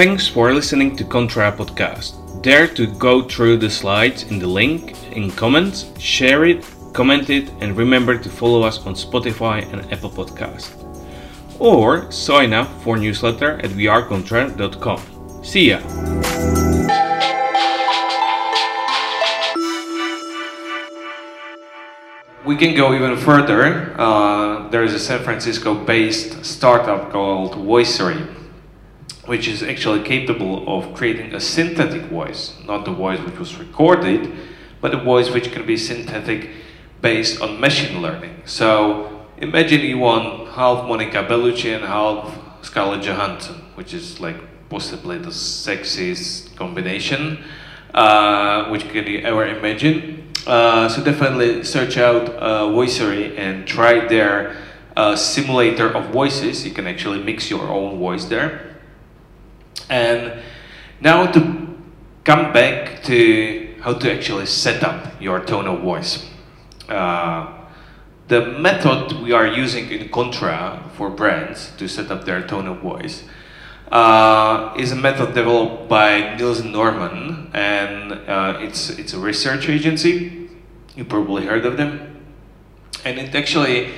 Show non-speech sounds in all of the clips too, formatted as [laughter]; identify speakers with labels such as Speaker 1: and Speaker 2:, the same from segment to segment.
Speaker 1: Thanks for listening to Contra Podcast. Dare to go through the slides in the link in comments, share it, comment it, and remember to follow us on Spotify and Apple Podcast. Or sign up for newsletter at wearecontra.com. See ya! We can go even further. Uh, there is a San Francisco based startup called Voicery which is actually capable of creating a synthetic voice, not the voice which was recorded, but a voice which can be synthetic based on machine learning. So imagine you want half Monica Bellucci and half Scarlett Johansson, which is like possibly the sexiest combination uh, which can you ever imagine. Uh, so definitely search out uh, Voicery and try their uh, simulator of voices. You can actually mix your own voice there. And now to come back to how to actually set up your tone of voice. Uh, the method we are using in Contra for brands to set up their tone of voice uh, is a method developed by Nielsen Norman, and uh, it's it's a research agency. You probably heard of them, and it actually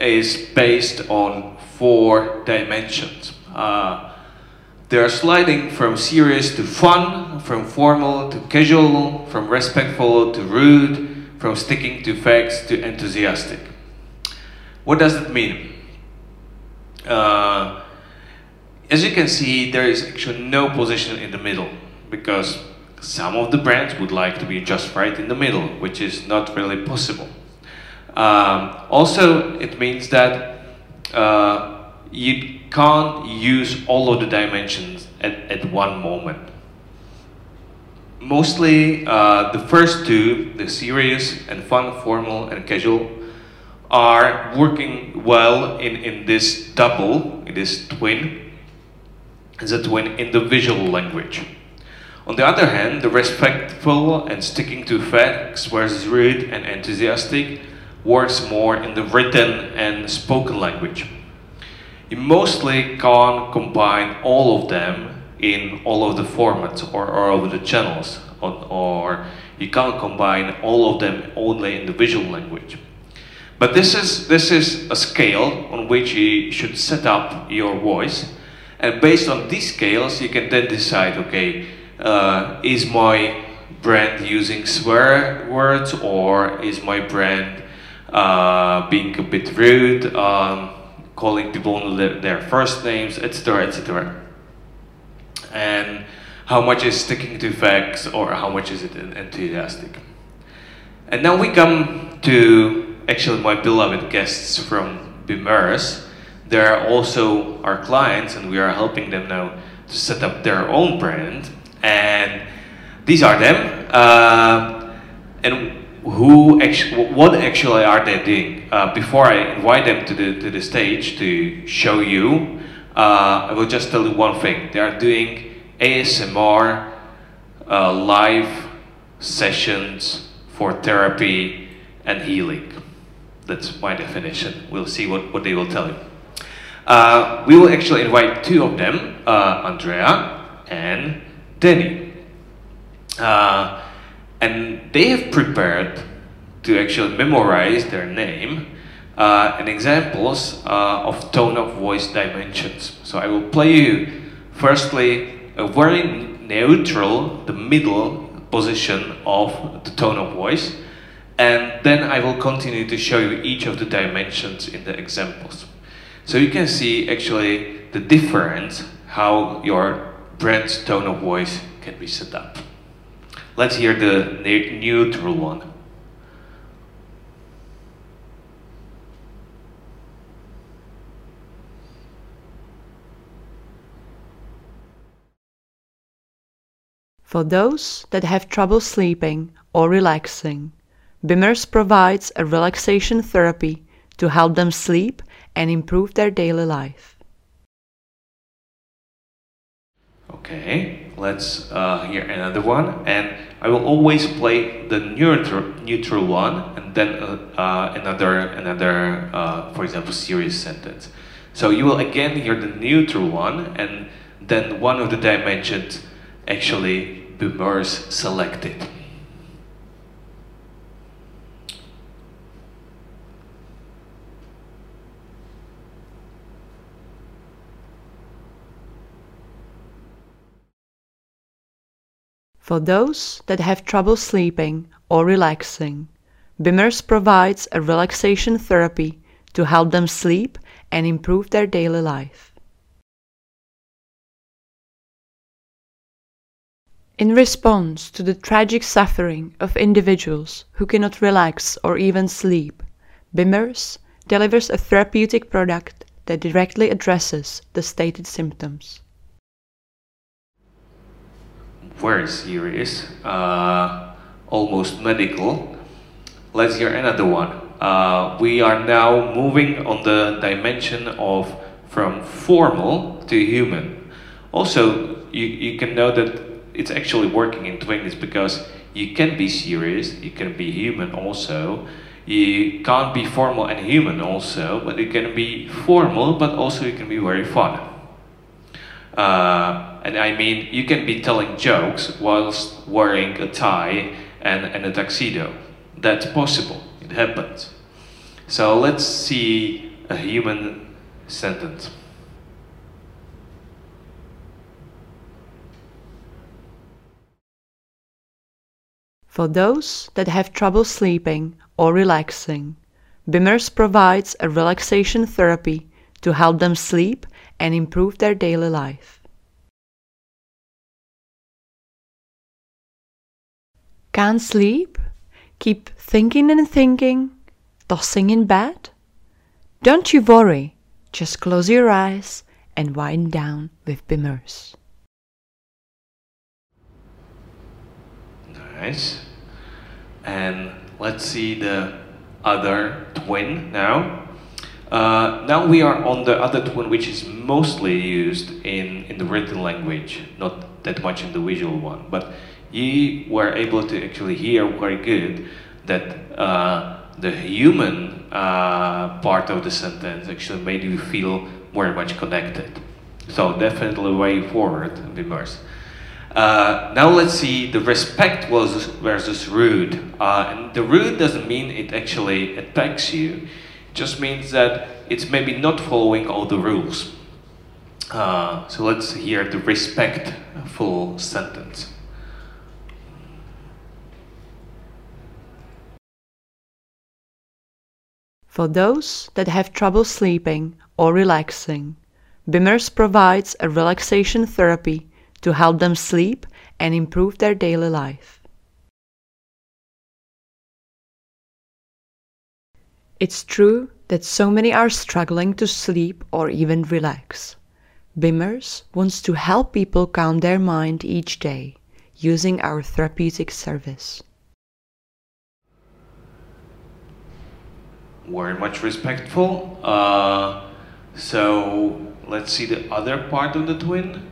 Speaker 1: is based on four dimensions. Uh, they are sliding from serious to fun, from formal to casual, from respectful to rude, from sticking to facts to enthusiastic. What does it mean? Uh, as you can see, there is actually no position in the middle because some of the brands would like to be just right in the middle, which is not really possible. Um, also, it means that uh, you can't use all of the dimensions at, at one moment. Mostly uh, the first two, the serious and fun, formal and casual, are working well in, in this double, in this twin, a twin in the visual language. On the other hand, the respectful and sticking to facts versus rude and enthusiastic works more in the written and spoken language you mostly can't combine all of them in all of the formats or, all of the channels or, or you can't combine all of them only in the visual language. But this is, this is a scale on which you should set up your voice and based on these scales you can then decide, okay, uh, is my brand using swear words or is my brand uh, being a bit rude? Um, calling people their first names, etc., etc. And how much is sticking to facts or how much is it enthusiastic. And now we come to actually my beloved guests from Bimers. They are also our clients and we are helping them now to set up their own brand. And these are them. Uh, and who actually, what actually are they doing? Uh, before I invite them to the, to the stage to show you, uh, I will just tell you one thing. They are doing ASMR uh, live sessions for therapy and healing. That's my definition. We'll see what, what they will tell you. Uh, we will actually invite two of them, uh, Andrea and Denny. Uh, and they have prepared to actually memorize their name uh, and examples uh, of tone of voice dimensions. So I will play you firstly a very neutral, the middle position of the tone of voice and then I will continue to show you each of the dimensions in the examples. So you can see actually the difference how your brand's tone of voice can be set up. Let's hear the neutral one.
Speaker 2: For those that have trouble sleeping or relaxing, Bimmers provides a relaxation therapy to help them sleep and improve their daily life.
Speaker 1: Okay, let's uh, hear another one. And I will always play the neutral, neutral one and then uh, uh, another, another uh, for example, serious sentence. So you will again hear the neutral one and then one of the dimensions actually Bimers selected.
Speaker 2: For those that have trouble sleeping or relaxing, Bimmers provides a relaxation therapy to help them sleep and improve their daily life. In response to the tragic suffering of individuals who cannot relax or even sleep, Bimmers delivers a therapeutic product that directly addresses the stated symptoms
Speaker 1: very serious, uh, almost medical. Let's hear another one. Uh, we are now moving on the dimension of from formal to human. Also, you, you can know that it's actually working in twins because you can be serious, you can be human also. You can't be formal and human also, but you can be formal, but also you can be very fun. Uh, and I mean, you can be telling jokes whilst wearing a tie and, and a tuxedo. That's possible. It happens. So let's see a human sentence.
Speaker 2: For those that have trouble sleeping or relaxing, Bimmers provides a relaxation therapy to help them sleep and improve their daily life. Can't sleep? Keep thinking and thinking, tossing in bed? Don't you worry, just close your eyes and wind down with Bimmers.
Speaker 1: Nice. And let's see the other twin now. Uh, now we are on the other twin, which is mostly used in, in the written language, not that much in the visual one. But you were able to actually hear very good that uh, the human uh, part of the sentence actually made you feel very much connected. So definitely way forward, Bimmers. Uh, now let's see the respect versus, versus rude. Uh, and the rude doesn't mean it actually attacks you just means that it's maybe not following all the rules. Uh, so let's hear the respectful sentence.
Speaker 2: For those that have trouble sleeping or relaxing, Bimmers provides a relaxation therapy to help them sleep and improve their daily life. It's true that so many are struggling to sleep or even relax. Bimmers wants to help people calm their mind each day using our therapeutic service.
Speaker 1: Very much respectful. Uh, so let's see the other part of the twin,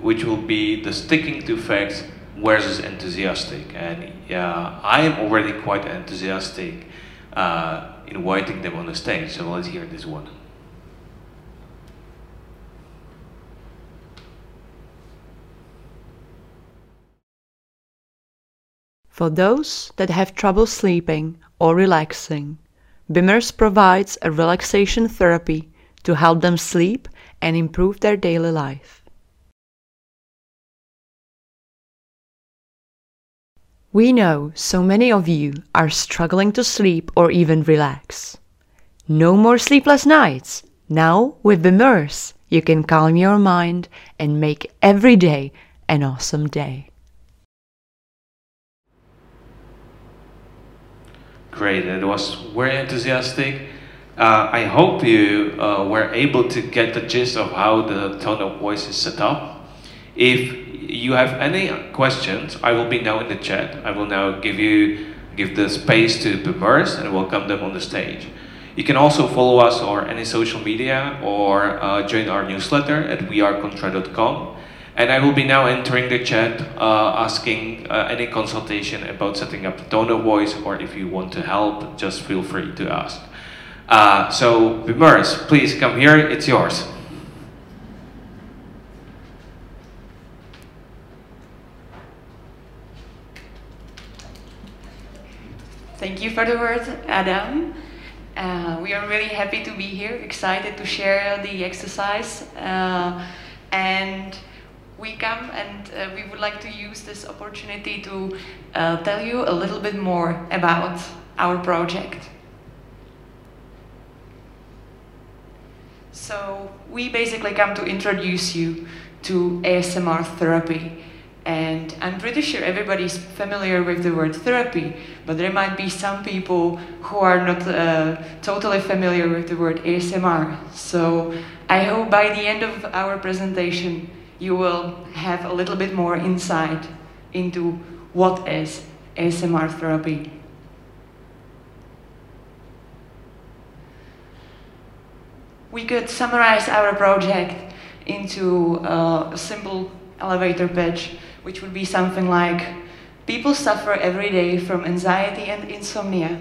Speaker 1: which will be the sticking to facts versus enthusiastic. And yeah, I am already quite enthusiastic. Uh, inviting them on the stage. So let's hear this one.
Speaker 2: For those that have trouble sleeping or relaxing, Bimmers provides a relaxation therapy to help them sleep and improve their daily life. We know so many of you are struggling to sleep or even relax. No more sleepless nights. Now, with Bimmers, you can calm your mind and make every day an awesome day.
Speaker 1: Great, it was very enthusiastic. Uh, I hope you uh, were able to get the gist of how the tone of voice is set up. If you have any questions, I will be now in the chat. I will now give you give the space to Bimmers and welcome them on the stage. You can also follow us on any social media or uh, join our newsletter at wearecontra.com. And I will be now entering the chat, uh, asking uh, any consultation about setting up the tone of voice, or if you want to help, just feel free to ask. Uh, so, Bimmers, please come here, it's yours.
Speaker 3: Thank you for the word, Adam. Uh, we are really happy to be here, excited to share the exercise. Uh, and we come and uh, we would like to use this opportunity to uh, tell you a little bit more about our project. So we basically come to introduce you to ASMR therapy. And I'm pretty sure everybody's familiar with the word therapy, but there might be some people who are not uh, totally familiar with the word ASMR. So I hope by the end of our presentation, you will have a little bit more insight into what is ASMR therapy. We could summarize our project into a simple elevator pitch, which would be something like people suffer every day from anxiety and insomnia,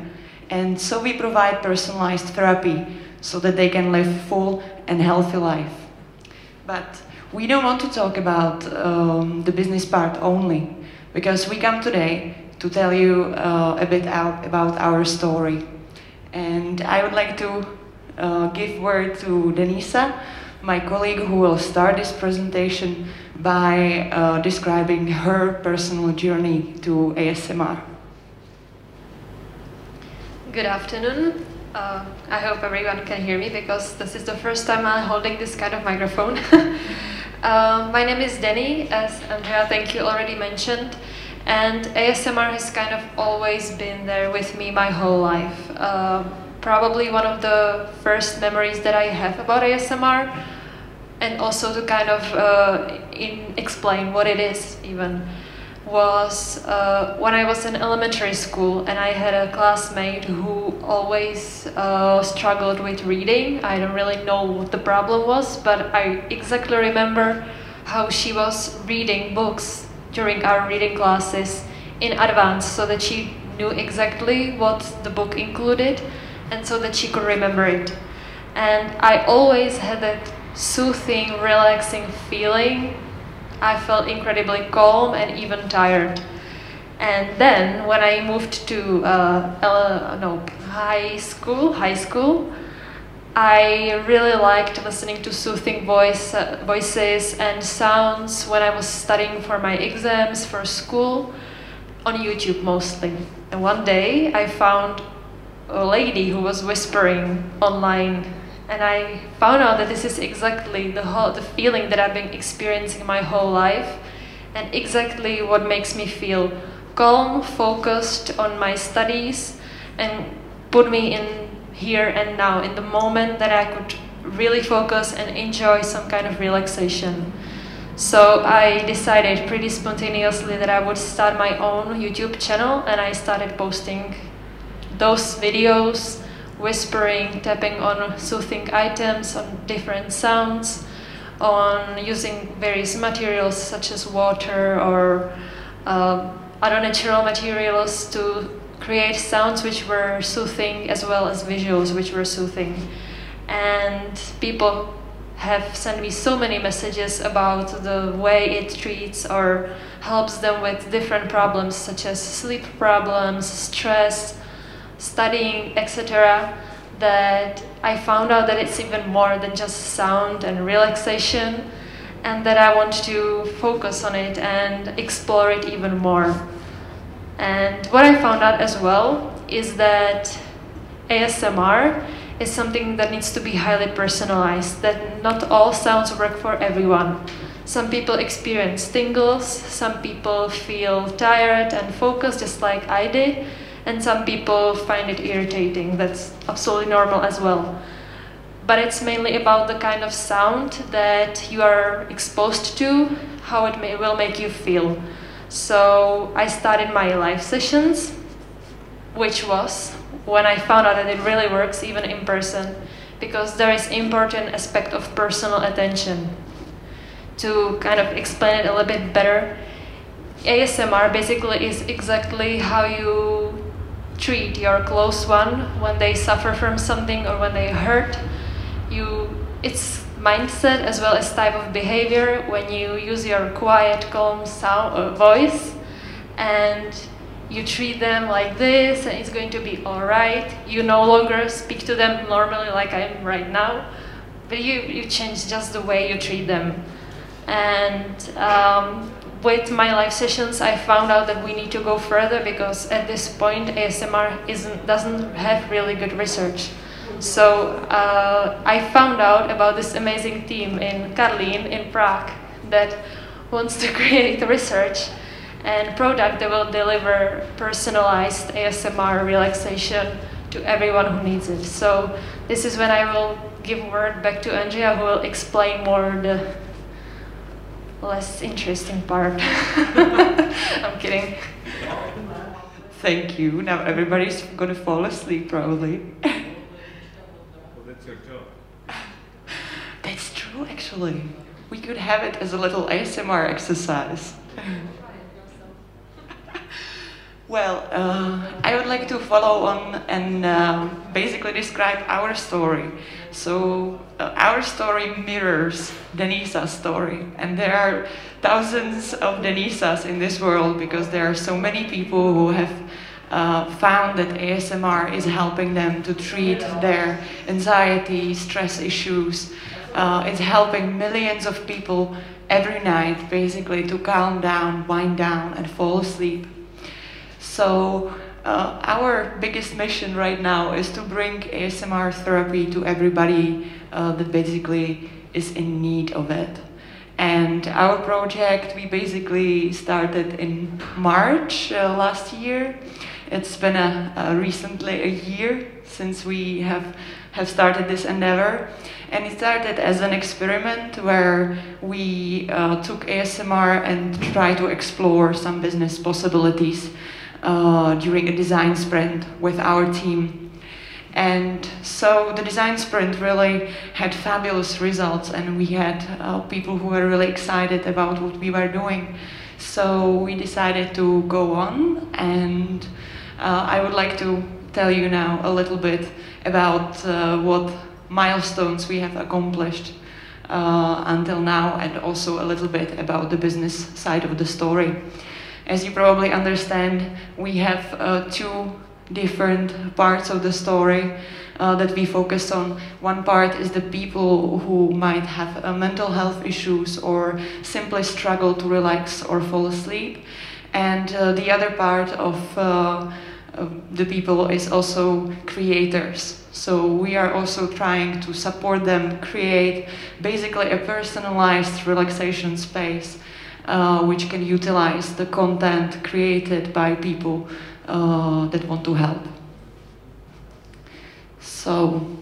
Speaker 3: and so we provide personalized therapy so that they can live full and healthy life. But we don't want to talk about um, the business part only, because we come today to tell you uh, a bit out about our story. And I would like to uh, give word to Denisa, my colleague who will start this presentation by uh, describing her personal journey to ASMR.
Speaker 4: Good afternoon. Uh, I hope everyone can hear me because this is the first time I'm holding this kind of microphone. [laughs] uh, my name is Denny, as Andrea, thank you, already mentioned. And ASMR has kind of always been there with me my whole life. Probably one of the first memories that I have about ASMR and also to kind of uh, in explain what it is even was uh, when I was in elementary school and I had a classmate who always uh, struggled with reading. I don't really know what the problem was, but I exactly remember how she was reading books during our reading classes in advance so that she knew exactly what the book included and so that she could remember it. And I always had that soothing, relaxing feeling. I felt incredibly calm and even tired. And then when I moved to uh, no high school, high school, I really liked listening to soothing voice, uh, voices and sounds when I was studying for my exams for school on YouTube mostly. And one day I found a lady who was whispering online and I found out that this is exactly the whole, the feeling that I've been experiencing my whole life and exactly what makes me feel calm, focused on my studies and put me in here and now in the moment that I could really focus and enjoy some kind of relaxation. So I decided pretty spontaneously that I would start my own YouTube channel and I started posting those videos, whispering, tapping on soothing items, on different sounds, on using various materials such as water or uh, other natural materials to create sounds which were soothing as well as visuals which were soothing. And people have sent me so many messages about the way it treats or helps them with different problems such as sleep problems, stress, studying, etc., that I found out that it's even more than just sound and relaxation, and that I want to focus on it and explore it even more. And what I found out as well is that ASMR is something that needs to be highly personalized, that not all sounds work for everyone. Some people experience tingles, some people feel tired and focused just like I did, and some people find it irritating. That's absolutely normal as well. But it's mainly about the kind of sound that you are exposed to, how it may, will make you feel. So I started my live sessions, which was when I found out that it really works even in person, because there is important aspect of personal attention. To kind of explain it a little bit better, ASMR basically is exactly how you treat your close one when they suffer from something or when they hurt. You, it's mindset as well as type of behavior when you use your quiet, calm sound uh, voice, and you treat them like this and it's going to be all right. You no longer speak to them normally like I am right now, but you, you change just the way you treat them. And um, with my live sessions, I found out that we need to go further because at this point, ASMR isn't, doesn't have really good research. So uh, I found out about this amazing team in Karlín in Prague that wants to [laughs] create research and product that will deliver personalized ASMR relaxation to everyone who needs it. So this is when I will give word back to Andrea who will explain more the less interesting part. [laughs] I'm kidding.
Speaker 3: Thank you. Now everybody's gonna fall asleep probably.
Speaker 5: Well, that's your job.
Speaker 3: That's true actually. We could have it as a little ASMR exercise. Well, uh, I would like to follow on and uh, basically describe our story. So, uh, our story mirrors Denisa's story, and there are thousands of Denisas in this world because there are so many people who have uh, found that ASMR is helping them to treat their anxiety, stress issues. Uh, it's helping millions of people every night basically to calm down, wind down, and fall asleep. So uh, our biggest mission right now is to bring ASMR therapy to everybody uh, that basically is in need of it. And our project we basically started in March uh, last year. It's been a, a recently a year since we have have started this endeavor. And it started as an experiment where we uh, took ASMR and tried to explore some business possibilities uh, during a design sprint with our team. And so the design sprint really had fabulous results, and we had uh, people who were really excited about what we were doing. So we decided to go on, and uh, I would like to tell you now a little bit about uh, what milestones we have accomplished uh, until now, and also a little bit about the business side of the story. As you probably understand, we have uh, two different parts of the story uh, that we focus on. One part is the people who might have uh, mental health issues or simply struggle to relax or fall asleep. And uh, the other part of uh, the people is also creators. So we are also trying to support them create basically a personalized relaxation space uh, which can utilize the content created by people uh, that want to help. So,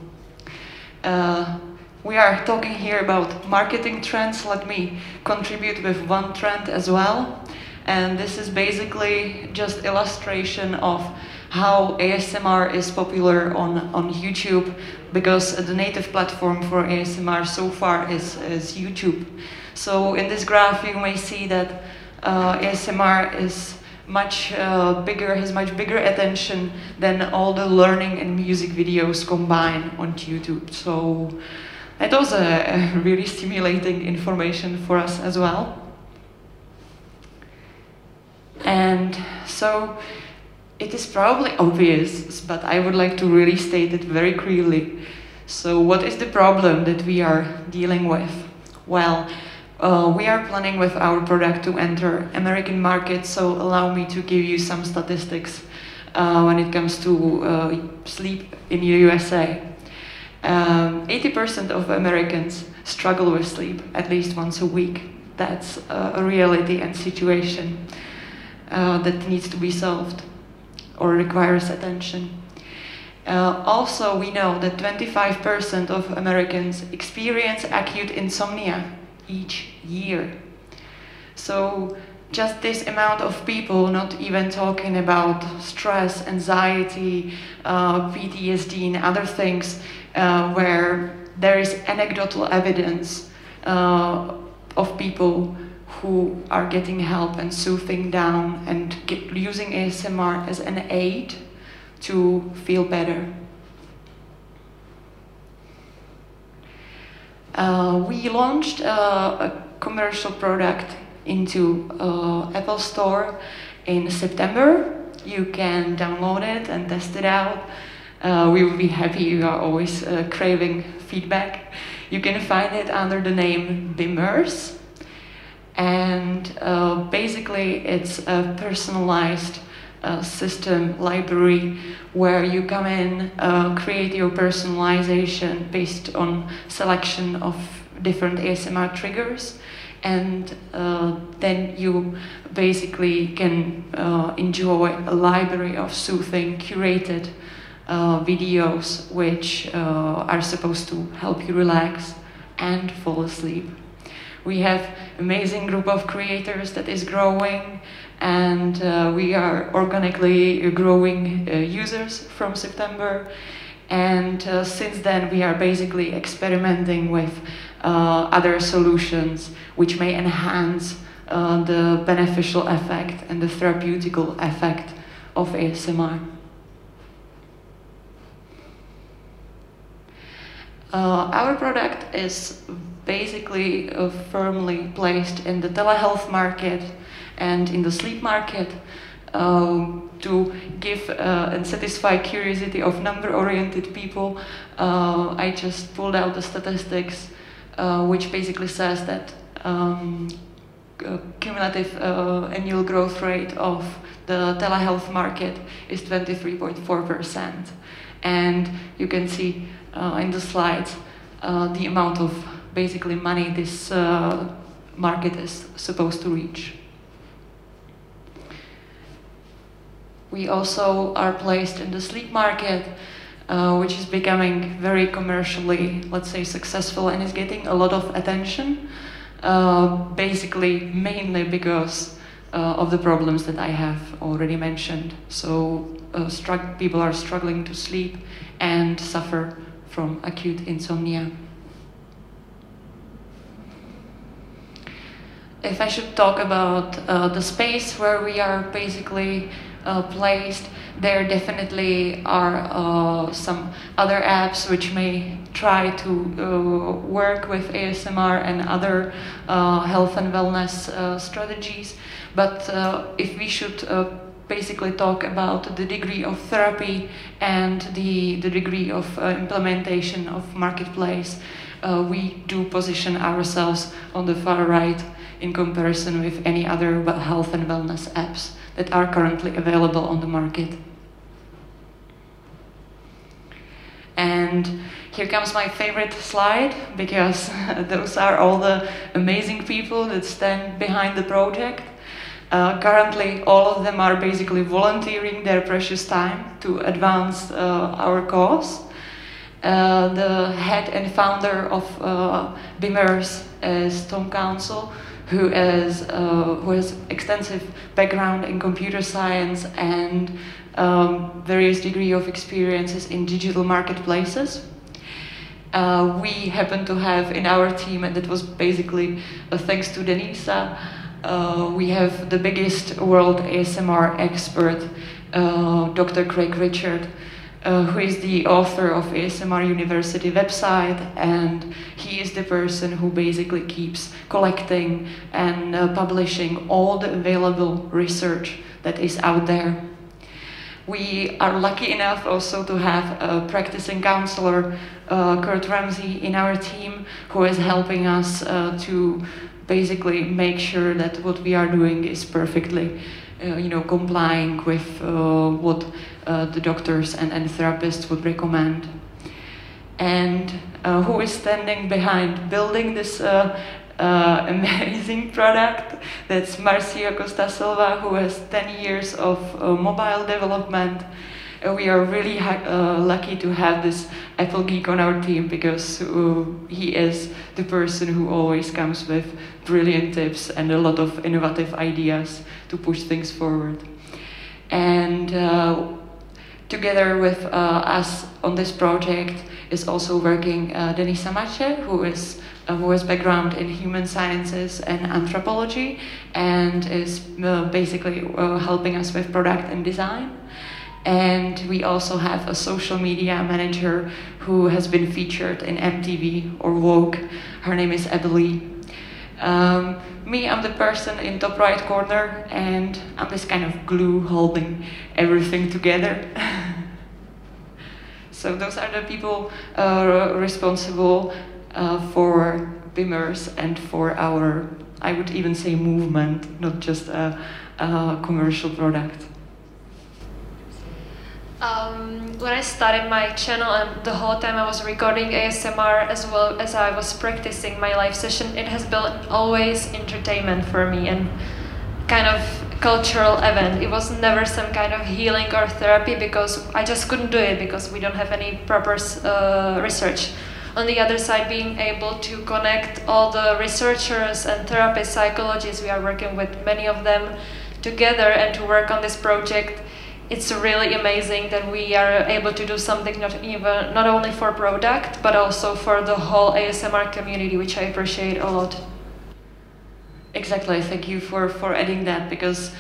Speaker 3: uh, we are talking here about marketing trends. Let me contribute with one trend as well. And this is basically just illustration of how ASMR is popular on, on YouTube because the native platform for ASMR so far is, is YouTube. So in this graph you may see that uh, ASMR is much uh, bigger, has much bigger attention than all the learning and music videos combined on YouTube. So that was a, a really stimulating information for us as well. And so it is probably obvious, but I would like to really state it very clearly. So what is the problem that we are dealing with? Well, uh, we are planning with our product to enter American market, so allow me to give you some statistics uh, when it comes to uh, sleep in the USA. 80% um, of Americans struggle with sleep at least once a week. That's a reality and situation uh, that needs to be solved or requires attention. Uh, also, we know that 25% of Americans experience acute insomnia each year. So just this amount of people, not even talking about stress, anxiety, uh, PTSD, and other things, uh, where there is anecdotal evidence uh, of people who are getting help and soothing down and using ASMR as an aid to feel better. We launched uh, a commercial product into uh, Apple Store in September you can download it and test it out. Uh, we will be happy. You are always uh, craving feedback. You can find it under the name Bimmers. And uh, basically, it's a personalized uh, system library where you come in, uh, create your personalization based on selection of different ASMR triggers, and uh, then you basically can uh, enjoy a library of soothing, curated uh, videos which are supposed to help you relax and fall asleep. We have amazing group of creators that is growing and uh, we are organically growing uh, users from September. And uh, since then, we are basically experimenting with uh, other solutions which may enhance uh, the beneficial effect and the therapeutical effect of ASMR. Uh, our product is basically firmly placed in the telehealth market and in the sleep market um, to give uh, and satisfy curiosity of number-oriented people. Uh, I just pulled out the statistics, uh, which basically says that um, cumulative uh, annual growth rate of the telehealth market is 23.4%. And you can see uh, in the slides uh, the amount of basically money this market is supposed to reach. We also are placed in the sleep market, uh, which is becoming very commercially, let's say, successful and is getting a lot of attention, uh, basically mainly because uh, of the problems that I have already mentioned. So uh, people are struggling to sleep and suffer from acute insomnia. If I should talk about uh, the space where we are basically placed. There definitely are uh, some other apps which may try to uh, work with ASMR and other uh, health and wellness uh, strategies. But uh, if we should basically talk about the degree of therapy and the, the degree of implementation of marketplace, we do position ourselves on the far right in comparison with any other health and wellness apps that are currently available on the market. And here comes my favorite slide because [laughs] those are all the amazing people that stand behind the project. Uh, currently, all of them are basically volunteering their precious time to advance uh, our cause. Uh, the head and founder of uh, Bimmers is Tom Council, who is uh, who has extensive background in computer science and um, various degree of experiences in digital marketplaces. Uh, we happen to have in our team, and that was basically uh, thanks to Denisa, uh, we have the biggest world ASMR expert, uh, Dr. Craig Richard, uh, who is the author of ASMR University website, and he is the person who basically keeps collecting and uh, publishing all the available research that is out there. We are lucky enough also to have a practicing counselor, uh, Kurt Ramsey, in our team, who is helping us uh, to basically make sure that what we are doing is perfectly uh, you know, complying with uh, what uh, the doctors and, and therapists would recommend. And who is standing behind building this uh, [laughs] amazing product. That's Marcia Costa Silva, who has 10 years of uh, mobile development uh, we are really uh, lucky to have this Apple geek on our team because uh, he is the person who always comes with brilliant tips and a lot of innovative ideas to push things forward. And uh, together with uh, us on this project is also working uh, Denis Samache, who is who has background in human sciences and anthropology and is basically helping us with product and design. And we also have a social media manager who has been featured in MTV or Vogue. Her name is Ebony. Um, me, I'm the person in top right corner, and I'm this kind of glue holding everything together. [laughs] so those are the people uh, responsible uh, for Bimmers and for our, I would even say, movement, not just a, a commercial product.
Speaker 4: Um, when I started my channel and the whole time I was recording ASMR as well as I was practicing my live session, it has been always entertainment for me and kind of cultural event. It was never some kind of healing or therapy because I just couldn't do it because we don't have any proper uh, research. On the other side, being able to connect all the researchers and therapists, psychologists, we are working with many of them together and to work on this project it's really amazing that we are able to do something not even not only for product but also for the whole ASMR community, which I appreciate a lot.
Speaker 3: Exactly, thank you for, for adding that because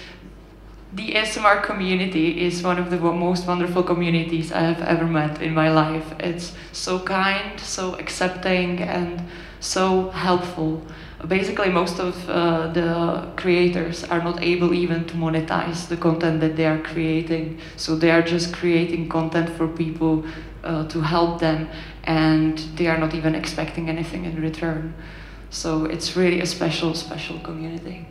Speaker 3: the ASMR community is one of the most wonderful communities I have ever met in my life. It's so kind, so accepting, and so helpful basically most of uh, the creators are not able even to monetize the content that they are creating. So they are just creating content for people uh, to help them and they are not even expecting anything in return. So it's really a special special community.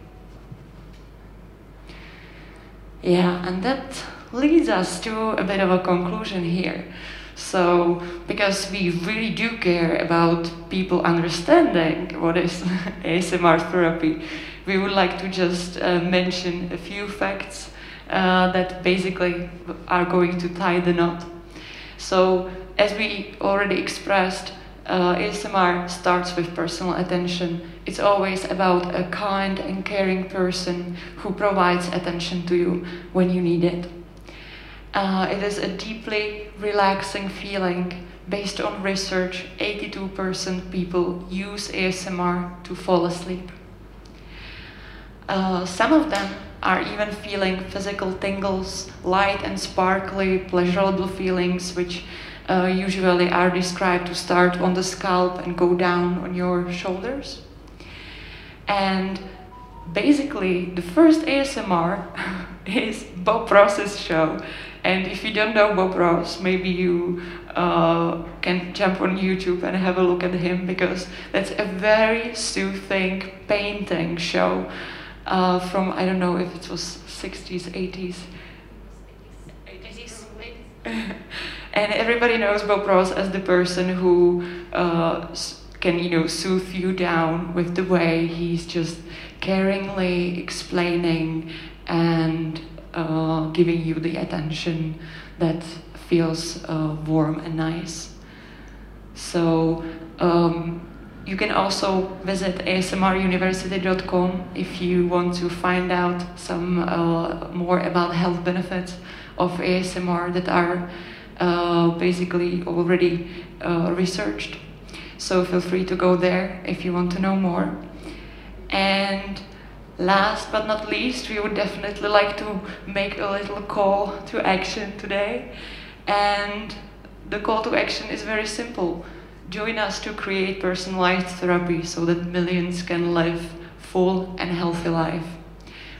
Speaker 3: Yeah and that leads us to a bit of a conclusion here so, because we really do care about people understanding what is [laughs] ASMR therapy, we would like to just uh, mention a few facts uh, that basically are going to tie the knot. So, as we already expressed, uh, ASMR starts with personal attention. It's always about a kind and caring person who provides attention to you when you need it. Uh, it is a deeply relaxing feeling. Based on research, 82% people use ASMR to fall asleep. Uh, some of them are even feeling physical tingles, light and sparkly, pleasurable feelings, which uh, usually are described to start on the scalp and go down on your shoulders. And basically, the first ASMR [laughs] is Bob Ross's show. And if you don't know Bob Ross, maybe you uh, can jump on YouTube and have a look at him because that's a very soothing painting show uh, from, I don't know if it was 60s, 80s. 80s. and everybody knows Bob Ross as the person who uh, can, you know, soothe you down with the way he's just caringly explaining and uh, giving you the attention that feels uh, warm and nice. So um, you can also visit asmruniversity.com if you want to find out some uh, more about health benefits of ASMR that are uh, basically already uh, researched. So feel free to go there if you want to know more. And Last but not least, we would definitely like to make a little call to action today. And the call to action is very simple. Join us to create personalized therapy so that millions can live full and healthy life.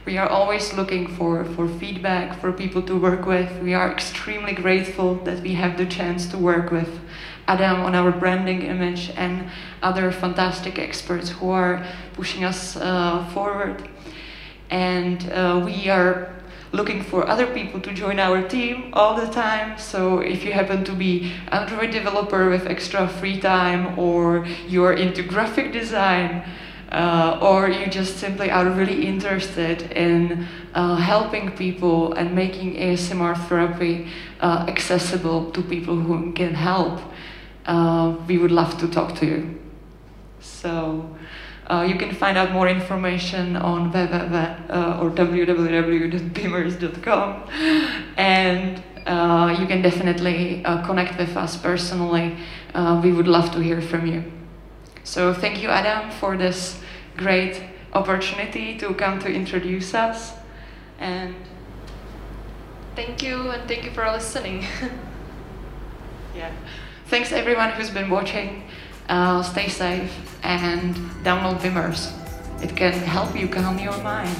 Speaker 3: We are always looking for, for feedback, for people to work with. We are extremely grateful that we have the chance to work with Adam on our branding image and other fantastic experts who are pushing us uh, forward. And uh, we are looking for other people to join our team all the time. So if you happen to be Android developer with extra free time or you're into graphic design, uh, or you just simply are really interested in uh, helping people and making ASMR therapy uh, accessible to people who can help, uh, we would love to talk to you. So uh, you can find out more information on www uh, or www.bimers.com and uh, you can definitely uh, connect with us personally. Uh, we would love to hear from you. So thank you, Adam, for this great opportunity to come to introduce us. And
Speaker 4: thank you, and thank you for listening. [laughs]
Speaker 3: yeah. Thanks everyone who's been watching. Uh, stay safe and download BIMers. it can help you calm your mind.